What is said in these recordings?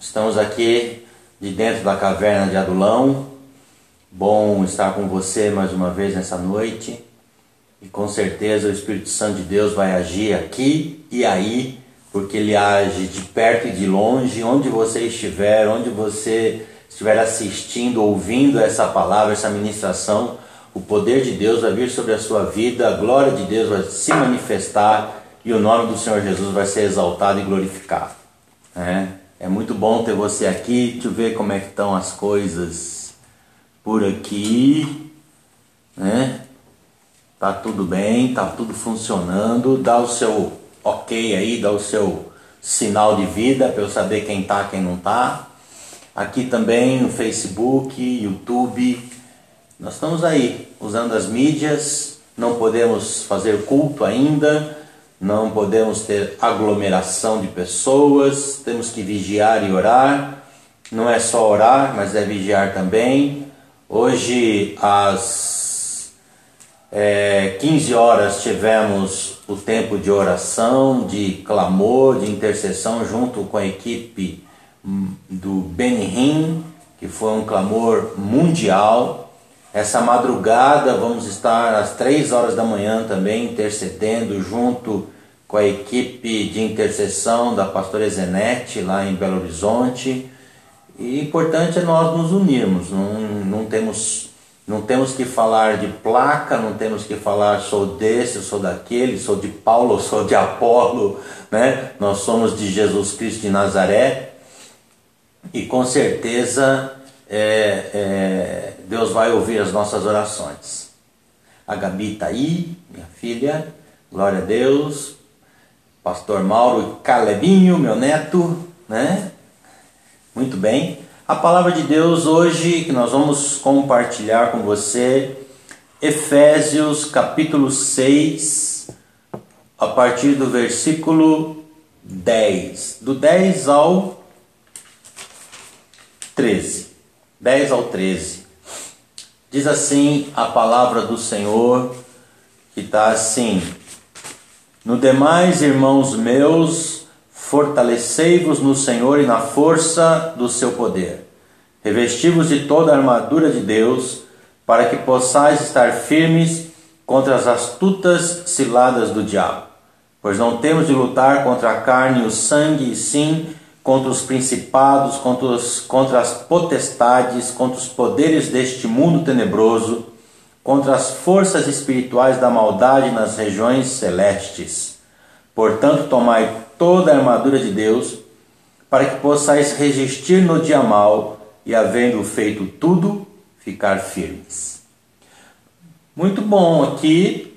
Estamos aqui de dentro da caverna de Adulão. Bom estar com você mais uma vez nessa noite. E com certeza o Espírito Santo de Deus vai agir aqui e aí, porque ele age de perto e de longe, onde você estiver, onde você estiver assistindo, ouvindo essa palavra, essa ministração, o poder de Deus vai vir sobre a sua vida, a glória de Deus vai se manifestar e o nome do Senhor Jesus vai ser exaltado e glorificado. É, é muito bom ter você aqui. Deixa eu ver como é que estão as coisas por aqui. Né? Tá tudo bem, tá tudo funcionando. Dá o seu ok aí, dá o seu sinal de vida para eu saber quem tá, quem não tá. Aqui também no Facebook, YouTube. Nós estamos aí usando as mídias. Não podemos fazer culto ainda não podemos ter aglomeração de pessoas, temos que vigiar e orar. Não é só orar, mas é vigiar também. Hoje, às é, 15 horas, tivemos o tempo de oração, de clamor, de intercessão, junto com a equipe hum, do Benihim, que foi um clamor mundial. Essa madrugada vamos estar às três horas da manhã também intercedendo junto com a equipe de intercessão da pastora Zenete lá em Belo Horizonte. E importante é nós nos unirmos, não, não, temos, não temos que falar de placa, não temos que falar sou desse, sou daquele, sou de Paulo, sou de Apolo, né? nós somos de Jesus Cristo de Nazaré e com certeza é, é, Deus vai ouvir as nossas orações. A Gabi está aí, minha filha, glória a Deus. Pastor Mauro Calebinho, meu neto, né? Muito bem. A palavra de Deus hoje que nós vamos compartilhar com você, Efésios capítulo 6, a partir do versículo 10, do 10 ao 13. 10 ao 13. Diz assim a palavra do Senhor, que está assim: No demais, irmãos meus, fortalecei-vos no Senhor e na força do seu poder. Revesti-vos de toda a armadura de Deus, para que possais estar firmes contra as astutas ciladas do diabo. Pois não temos de lutar contra a carne e o sangue, e sim contra os principados, contra, os, contra as potestades, contra os poderes deste mundo tenebroso, contra as forças espirituais da maldade nas regiões celestes. Portanto, tomai toda a armadura de Deus, para que possais resistir no dia mal e, havendo feito tudo, ficar firmes. Muito bom aqui,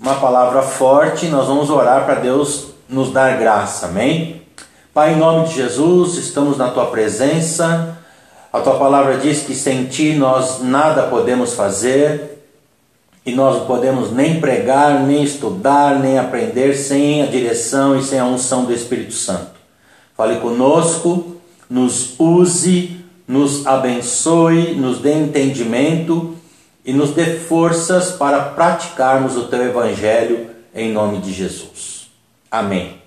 uma palavra forte, nós vamos orar para Deus nos dar graça, amém? Pai, em nome de Jesus, estamos na tua presença. A tua palavra diz que sem ti nós nada podemos fazer e nós não podemos nem pregar, nem estudar, nem aprender sem a direção e sem a unção do Espírito Santo. Fale conosco, nos use, nos abençoe, nos dê entendimento e nos dê forças para praticarmos o teu evangelho em nome de Jesus. Amém.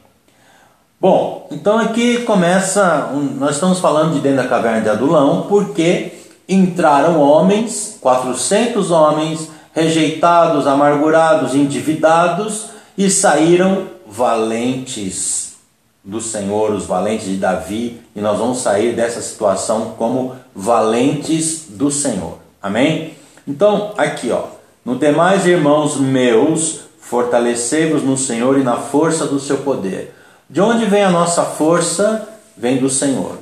Bom, então aqui começa, nós estamos falando de dentro da caverna de Adulão, porque entraram homens, 400 homens, rejeitados, amargurados, endividados, e saíram valentes do Senhor, os valentes de Davi, e nós vamos sair dessa situação como valentes do Senhor. Amém? Então, aqui ó, no demais irmãos meus, fortalecei-vos no Senhor e na força do seu poder. De onde vem a nossa força? Vem do Senhor.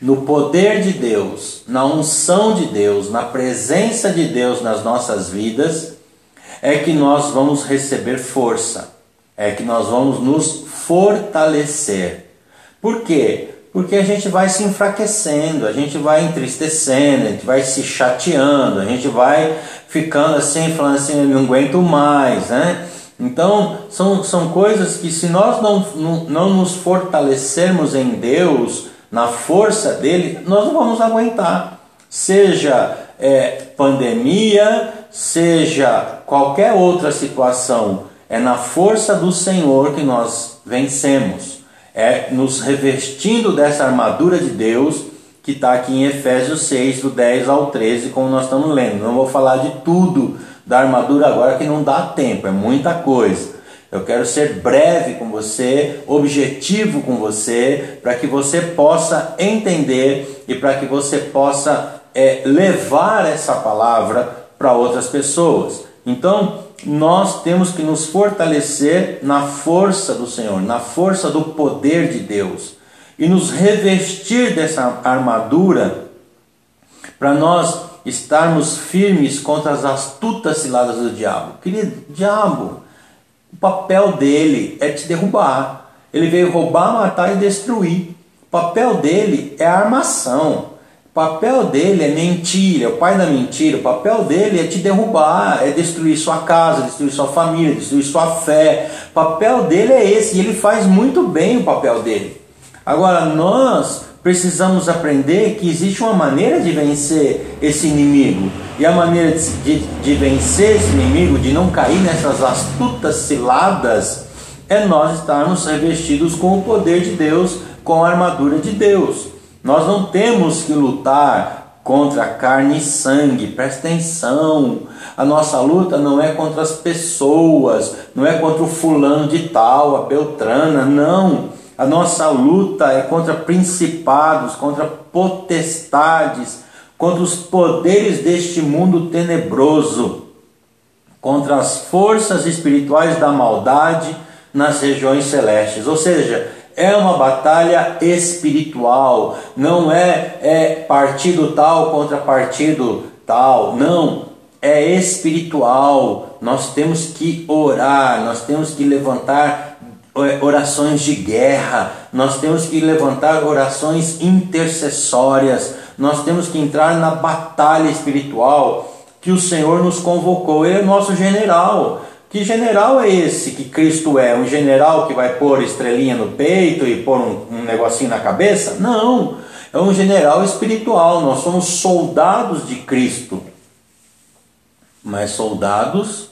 No poder de Deus, na unção de Deus, na presença de Deus nas nossas vidas, é que nós vamos receber força, é que nós vamos nos fortalecer. Por quê? Porque a gente vai se enfraquecendo, a gente vai entristecendo, a gente vai se chateando, a gente vai ficando assim, falando assim, eu não aguento mais, né? Então, são, são coisas que, se nós não, não, não nos fortalecermos em Deus, na força dele, nós não vamos aguentar. Seja é, pandemia, seja qualquer outra situação, é na força do Senhor que nós vencemos. É nos revestindo dessa armadura de Deus que está aqui em Efésios 6, do 10 ao 13, como nós estamos lendo. Não vou falar de tudo da armadura agora que não dá tempo, é muita coisa. Eu quero ser breve com você, objetivo com você, para que você possa entender e para que você possa é, levar essa palavra para outras pessoas. Então, nós temos que nos fortalecer na força do Senhor, na força do poder de Deus e nos revestir dessa armadura para nós estarmos firmes contra as astutas ciladas do diabo. Querido, diabo, o papel dele é te derrubar. Ele veio roubar, matar e destruir. O papel dele é armação. O papel dele é mentira, é o pai da mentira. O papel dele é te derrubar, é destruir sua casa, destruir sua família, destruir sua fé. O papel dele é esse e ele faz muito bem o papel dele. Agora, nós precisamos aprender que existe uma maneira de vencer esse inimigo. E a maneira de, de, vencer esse inimigo, de não cair nessas astutas ciladas, é nós estarmos revestidos com o poder de Deus, com a armadura de Deus. Nós não temos que lutar contra carne e sangue, presta atenção. A nossa luta não é contra as pessoas, não é contra o fulano de tal, a Beltrana, não. A nossa luta é contra principados, contra potestades, contra os poderes deste mundo tenebroso, contra as forças espirituais da maldade nas regiões celestes. Ou seja, é uma batalha espiritual, não é, é partido tal contra partido tal, não, é espiritual. Nós temos que orar, nós temos que levantar orações de guerra, nós temos que levantar orações intercessórias, nós temos que entrar na batalha espiritual que o Senhor nos convocou. Ele é nosso general. Que general é esse que Cristo é? Um general que vai pôr estrelinha no peito e pôr um, um negocinho na cabeça? Não, é um general espiritual. Nós somos soldados de Cristo, mas soldados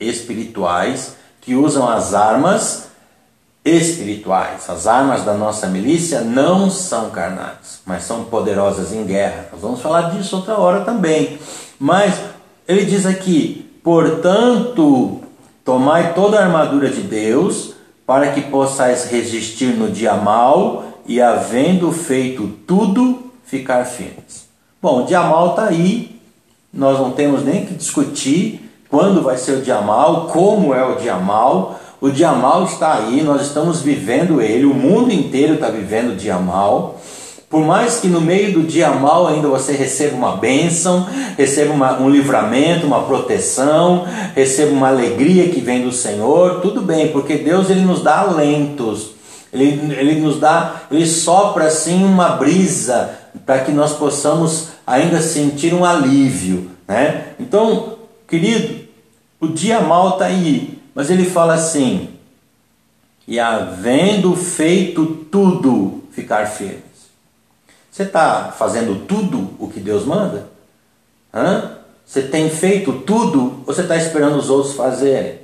espirituais que usam as armas espirituais. As armas da nossa milícia não são carnais, mas são poderosas em guerra. Nós vamos falar disso outra hora também. Mas ele diz aqui: portanto, tomai toda a armadura de Deus, para que possais resistir no dia mal e, havendo feito tudo, ficar firmes. Bom, o dia mal está aí, nós não temos nem que discutir quando vai ser o dia mal, como é o dia mal o dia mal está aí, nós estamos vivendo ele, o mundo inteiro está vivendo o dia mal. Por mais que no meio do dia mal ainda você receba uma bênção, receba uma, um livramento, uma proteção, receba uma alegria que vem do Senhor, tudo bem, porque Deus ele nos dá alentos, ele, ele nos dá, ele sopra assim uma brisa para que nós possamos ainda sentir um alívio, né? Então, querido, o dia mal está aí, mas ele fala assim: e havendo feito tudo, ficar firmes. Você está fazendo tudo o que Deus manda? Hã? Você tem feito tudo ou você está esperando os outros fazerem?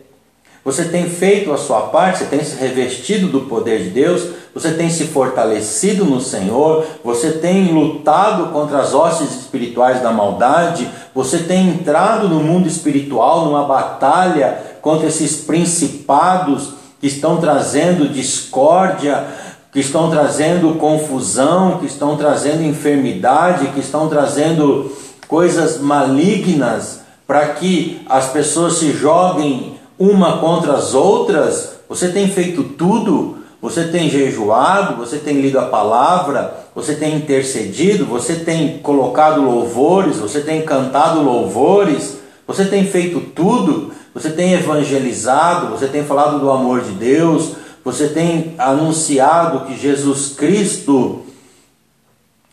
Você tem feito a sua parte, você tem se revestido do poder de Deus, você tem se fortalecido no Senhor, você tem lutado contra as hostes espirituais da maldade, você tem entrado no mundo espiritual numa batalha contra esses principados que estão trazendo discórdia, que estão trazendo confusão, que estão trazendo enfermidade, que estão trazendo coisas malignas para que as pessoas se joguem uma contra as outras. Você tem feito tudo, você tem jejuado, você tem lido a palavra, você tem intercedido, você tem colocado louvores, você tem cantado louvores, você tem feito tudo você tem evangelizado, você tem falado do amor de Deus, você tem anunciado que Jesus Cristo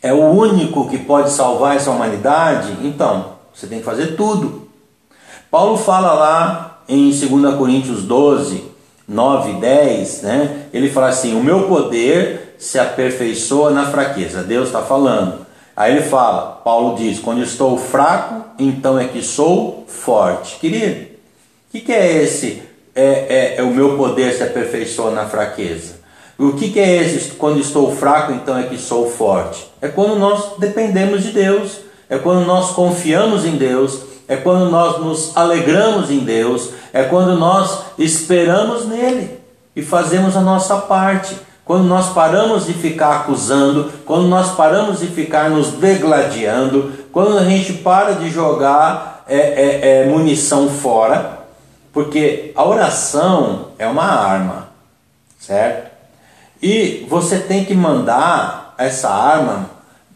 é o único que pode salvar essa humanidade, então você tem que fazer tudo. Paulo fala lá em 2 Coríntios 12, 9 e 10, né? ele fala assim: O meu poder se aperfeiçoa na fraqueza. Deus está falando. Aí ele fala, Paulo diz: Quando estou fraco, então é que sou forte. Querido, que, que é esse? É, é, é, o meu poder se aperfeiçoa na fraqueza. O que, que é esse? Quando estou fraco, então é que sou forte. É quando nós dependemos de Deus, é quando nós confiamos em Deus, é quando nós nos alegramos em Deus, é quando nós esperamos nele e fazemos a nossa parte. Quando nós paramos de ficar acusando, quando nós paramos de ficar nos degladiando, quando a gente para de jogar é, é, é, munição fora, porque a oração é uma arma, certo? E você tem que mandar essa arma,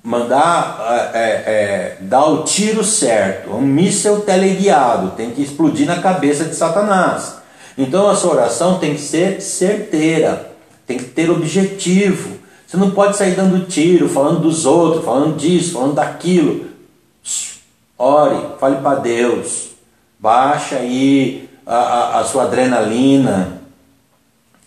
mandar é, é, dar o tiro certo, um míssel teleguiado, tem que explodir na cabeça de Satanás. Então a sua oração tem que ser certeira, tem que ter objetivo. Você não pode sair dando tiro, falando dos outros, falando disso, falando daquilo. Ore, fale para Deus. Baixa aí a, a, a sua adrenalina,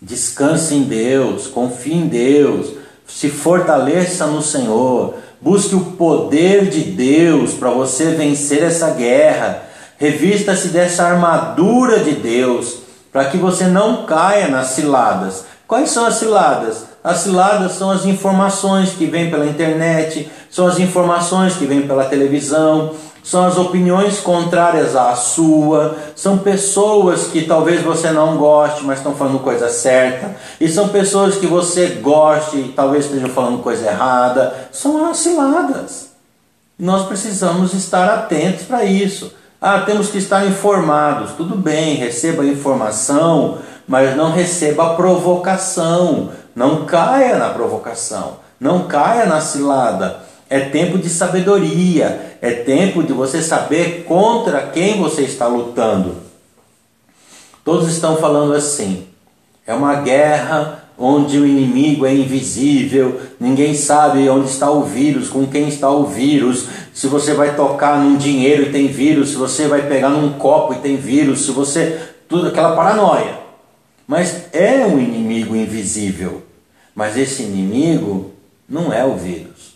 Descanse em Deus, confie em Deus, se fortaleça no Senhor, busque o poder de Deus para você vencer essa guerra. Revista-se dessa armadura de Deus, para que você não caia nas ciladas. Quais são as ciladas? As ciladas são as informações que vêm pela internet, são as informações que vêm pela televisão, são as opiniões contrárias à sua, são pessoas que talvez você não goste, mas estão falando coisa certa, e são pessoas que você goste e talvez estejam falando coisa errada, são as ciladas. Nós precisamos estar atentos para isso. Ah, temos que estar informados. Tudo bem, receba a informação, mas não receba a provocação. Não caia na provocação, não caia na cilada. É tempo de sabedoria, é tempo de você saber contra quem você está lutando. Todos estão falando assim. É uma guerra onde o inimigo é invisível, ninguém sabe onde está o vírus, com quem está o vírus, se você vai tocar num dinheiro e tem vírus, se você vai pegar num copo e tem vírus, se você. tudo aquela paranoia. Mas é um inimigo invisível. Mas esse inimigo não é o vírus.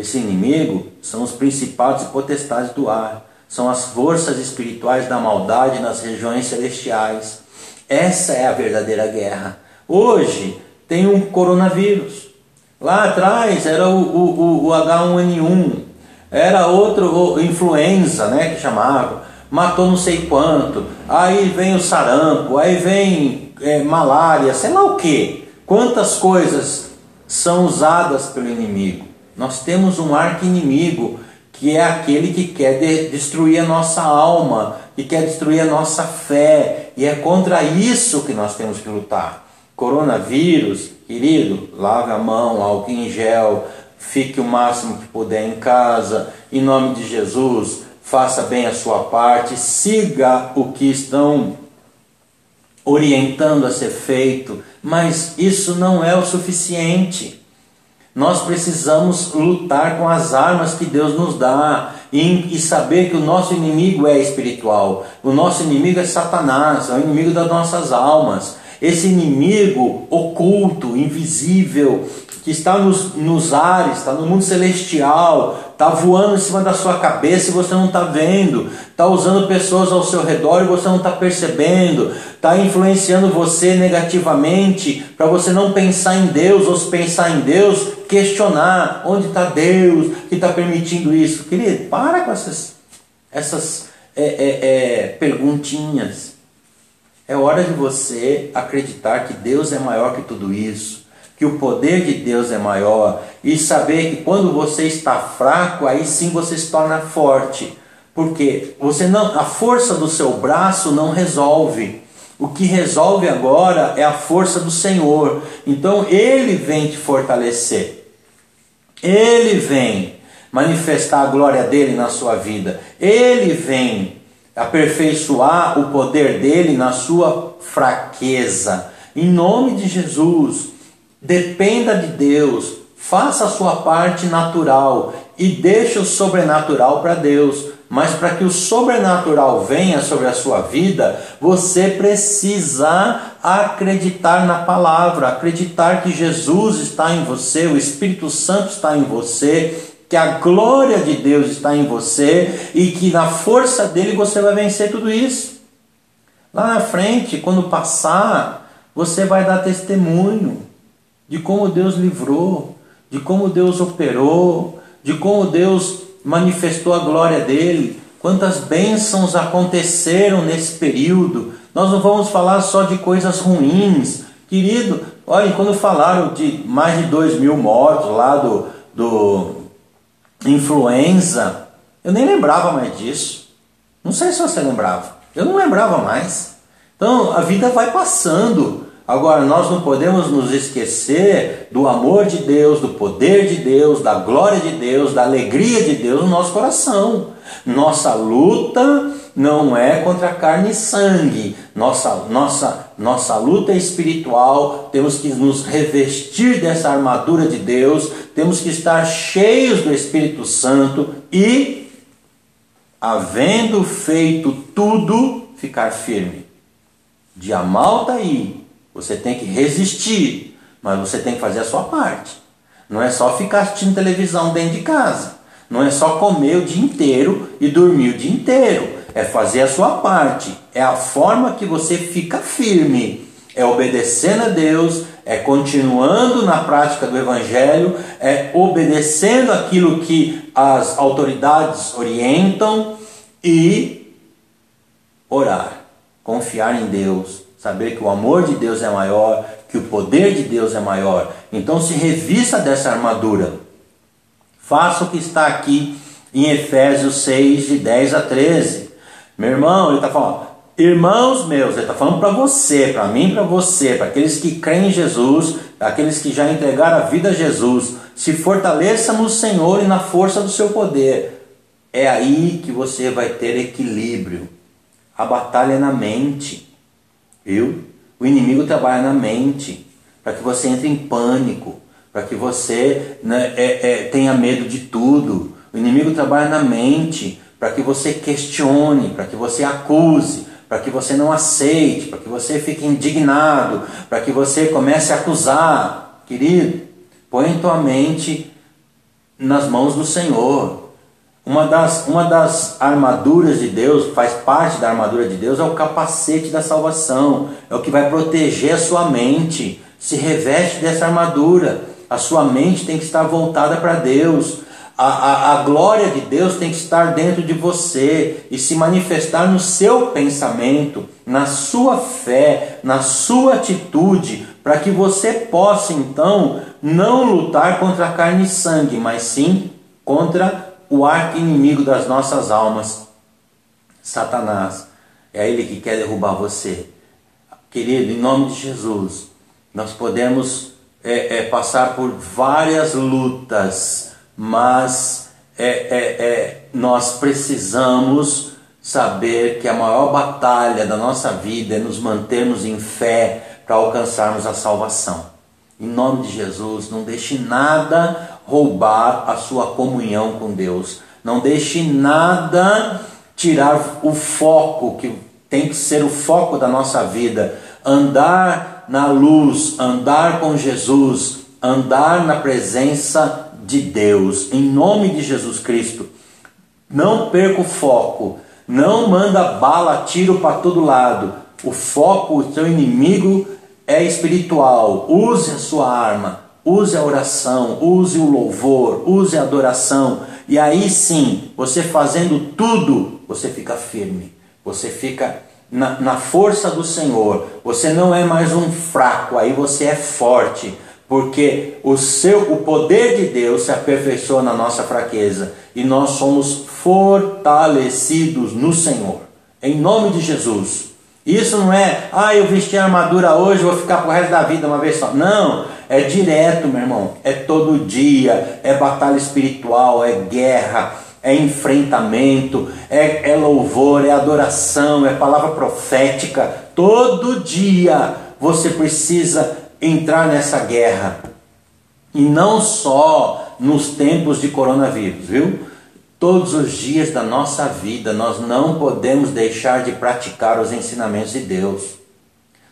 Esse inimigo são os principados e potestades do ar, são as forças espirituais da maldade nas regiões celestiais. Essa é a verdadeira guerra. Hoje tem um coronavírus. Lá atrás era o, o, o H1N1, era outro influenza, né, que chamava, matou não sei quanto. Aí vem o sarampo, aí vem é, malária, sei lá o que. Quantas coisas são usadas pelo inimigo. Nós temos um arqui-inimigo que é aquele que quer de destruir a nossa alma, que quer destruir a nossa fé, e é contra isso que nós temos que lutar. Coronavírus, querido, lave a mão, álcool em gel, fique o máximo que puder em casa, em nome de Jesus, faça bem a sua parte, siga o que estão orientando a ser feito, mas isso não é o suficiente. Nós precisamos lutar com as armas que Deus nos dá e, e, saber que o nosso inimigo é espiritual. O nosso inimigo é Satanás, é o inimigo das nossas almas. Esse inimigo oculto, invisível, que está nos, nos ares, está no mundo celestial, está voando em cima da sua cabeça e você não está vendo, está usando pessoas ao seu redor e você não está percebendo, está influenciando você negativamente para você não pensar em Deus ou se pensar em Deus, questionar onde está Deus que está permitindo isso. Querido, para com essas, essas é, é, é, perguntinhas. É hora de você acreditar que Deus é maior que tudo isso que o poder de Deus é maior e saber que quando você está fraco, aí sim você se torna forte. Porque você não, a força do seu braço não resolve. O que resolve agora é a força do Senhor. Então ele vem te fortalecer. Ele vem manifestar a glória dele na sua vida. Ele vem aperfeiçoar o poder dele na sua fraqueza. Em nome de Jesus, Dependa de Deus, faça a sua parte natural e deixe o sobrenatural para Deus. Mas para que o sobrenatural venha sobre a sua vida, você precisa acreditar na palavra, acreditar que Jesus está em você, o Espírito Santo está em você, que a glória de Deus está em você e que na força dele você vai vencer tudo isso. Lá na frente, quando passar, você vai dar testemunho de como Deus livrou, de como Deus operou, de como Deus manifestou a glória dele, quantas bênçãos aconteceram nesse período. Nós não vamos falar só de coisas ruins, querido. Olha, quando falaram de mais de dois mil mortos lá do, do influenza, eu nem lembrava mais disso. Não sei se você lembrava. Eu não lembrava mais. Então a vida vai passando. Agora, nós não podemos nos esquecer do amor de Deus, do poder de Deus, da glória de Deus, da alegria de Deus no nosso coração. Nossa luta não é contra carne e sangue. Nossa, nossa, nossa luta é espiritual. Temos que nos revestir dessa armadura de Deus. Temos que estar cheios do Espírito Santo e, havendo feito tudo, ficar firme. Dia mal está aí. Você tem que resistir, mas você tem que fazer a sua parte. Não é só ficar assistindo televisão dentro de casa. Não é só comer o dia inteiro e dormir o dia inteiro. É fazer a sua parte. É a forma que você fica firme. É obedecendo a Deus, é continuando na prática do Evangelho, é obedecendo aquilo que as autoridades orientam e orar confiar em Deus, saber que o amor de Deus é maior, que o poder de Deus é maior. Então se revista dessa armadura. Faça o que está aqui em Efésios 6, de 10 a 13. Meu irmão, ele está falando, irmãos meus, ele está falando para você, para mim, para você, para aqueles que creem em Jesus, aqueles que já entregaram a vida a Jesus. Se fortaleça no Senhor e na força do seu poder. É aí que você vai ter equilíbrio. A batalha é na mente, viu? O inimigo trabalha na mente para que você entre em pânico, para que você né, é, é, tenha medo de tudo. O inimigo trabalha na mente para que você questione, para que você acuse, para que você não aceite, para que você fique indignado, para que você comece a acusar. Querido, põe tua mente nas mãos do Senhor. Uma das, uma das armaduras de Deus, faz parte da armadura de Deus, é o capacete da salvação, é o que vai proteger a sua mente. Se reveste dessa armadura, a sua mente tem que estar voltada para Deus. A, a, a glória de Deus tem que estar dentro de você e se manifestar no seu pensamento, na sua fé, na sua atitude, para que você possa então não lutar contra carne e sangue, mas sim contra o arco inimigo das nossas almas, Satanás. É ele que quer derrubar você. Querido, em nome de Jesus, nós podemos é, é, passar por várias lutas, mas é, é, é, nós precisamos saber que a maior batalha da nossa vida é nos mantermos em fé para alcançarmos a salvação. Em nome de Jesus, não deixe nada roubar a sua comunhão com Deus. Não deixe nada tirar o foco que tem que ser o foco da nossa vida. Andar na luz, andar com Jesus, andar na presença de Deus, em nome de Jesus Cristo. Não perca o foco, não manda bala, tiro para todo lado. O foco, o seu inimigo é espiritual. Use a sua arma, use a oração, use o louvor, use a adoração, e aí sim, você fazendo tudo, você fica firme, você fica na, na força do Senhor, você não é mais um fraco, aí você é forte, porque o seu o poder de Deus se aperfeiçoa na nossa fraqueza e nós somos fortalecidos no Senhor. Em nome de Jesus. Isso não é, ah, eu vesti a armadura hoje, vou ficar pro resto da vida uma vez só. Não, é direto, meu irmão. É todo dia, é batalha espiritual, é guerra, é enfrentamento, é, é louvor, é adoração, é palavra profética. Todo dia você precisa entrar nessa guerra. E não só nos tempos de coronavírus, viu? Todos os dias da nossa vida nós não podemos deixar de praticar os ensinamentos de Deus.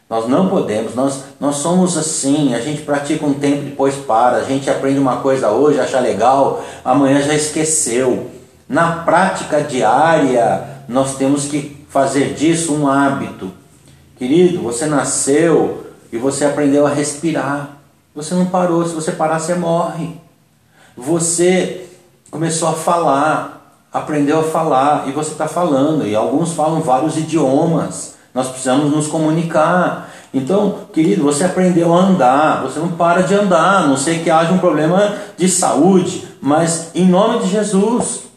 Nós não podemos, nós, nós somos assim, a gente pratica um tempo depois para, a gente aprende uma coisa hoje, acha legal, amanhã já esqueceu. Na prática diária, nós temos que fazer disso um hábito. Querido, você nasceu e você aprendeu a respirar. Você não parou, se você parar, você morre. Você começou a falar, aprendeu a falar, e você está falando, e alguns falam vários idiomas. Nós precisamos nos comunicar. Então, querido, você aprendeu a andar, você não para de andar, a não sei que haja um problema de saúde, mas em nome de Jesus,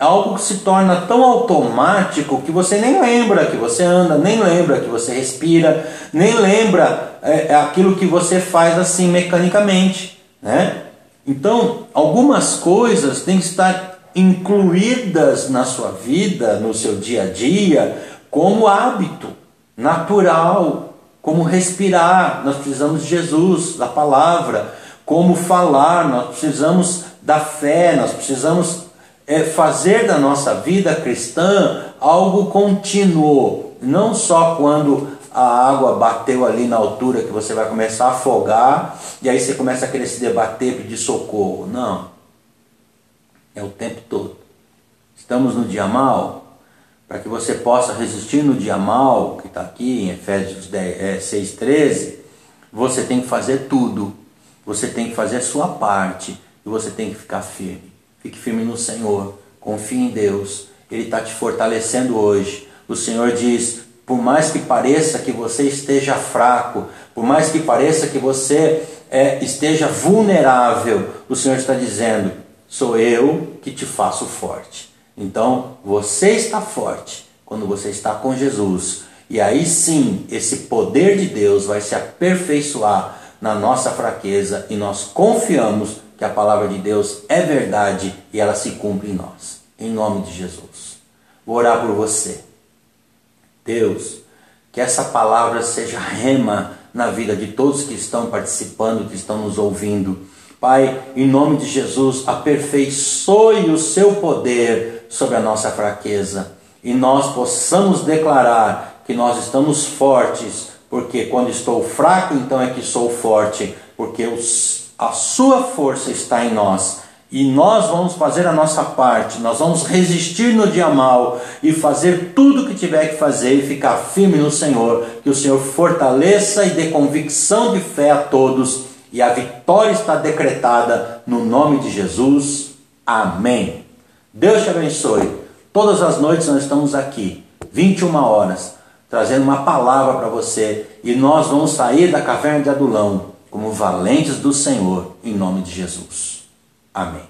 algo que se torna tão automático que você nem lembra que você anda, nem lembra que você respira, nem lembra é, é aquilo que você faz assim mecanicamente, né? Então, algumas coisas têm que estar incluídas na sua vida, no seu dia a dia, como hábito natural, como respirar. Nós precisamos de Jesus, da palavra, como falar, nós precisamos da fé, nós precisamos é fazer da nossa vida cristã algo contínuo, não só quando a água bateu ali na altura que você vai começar a afogar e aí você começa a querer se debater, pedir socorro. Não. É o tempo todo. Estamos no dia mal, para que você possa resistir no dia mal, que está aqui em Efésios 10, é, 6,13, você tem que fazer tudo. Você tem que fazer a sua parte e você tem que ficar firme. Fique firme no Senhor, confie em Deus, Ele está te fortalecendo hoje. O Senhor diz: por mais que pareça que você esteja fraco, por mais que pareça que você é, esteja vulnerável, o Senhor está dizendo: sou eu que te faço forte. Então você está forte quando você está com Jesus. E aí sim, esse poder de Deus vai se aperfeiçoar na nossa fraqueza e nós confiamos que a palavra de Deus é verdade e ela se cumpre em nós. Em nome de Jesus. Vou orar por você. Deus, que essa palavra seja rema na vida de todos que estão participando, que estão nos ouvindo. Pai, em nome de Jesus, aperfeiçoe o seu poder sobre a nossa fraqueza e nós possamos declarar que nós estamos fortes, porque quando estou fraco, então é que sou forte, porque os a sua força está em nós. E nós vamos fazer a nossa parte, nós vamos resistir no dia mal e fazer tudo o que tiver que fazer e ficar firme no Senhor. Que o Senhor fortaleça e dê convicção de fé a todos. E a vitória está decretada no nome de Jesus. Amém. Deus te abençoe. Todas as noites nós estamos aqui, 21 horas, trazendo uma palavra para você. E nós vamos sair da caverna de Adulão como valentes do Senhor, em nome de Jesus. Amém.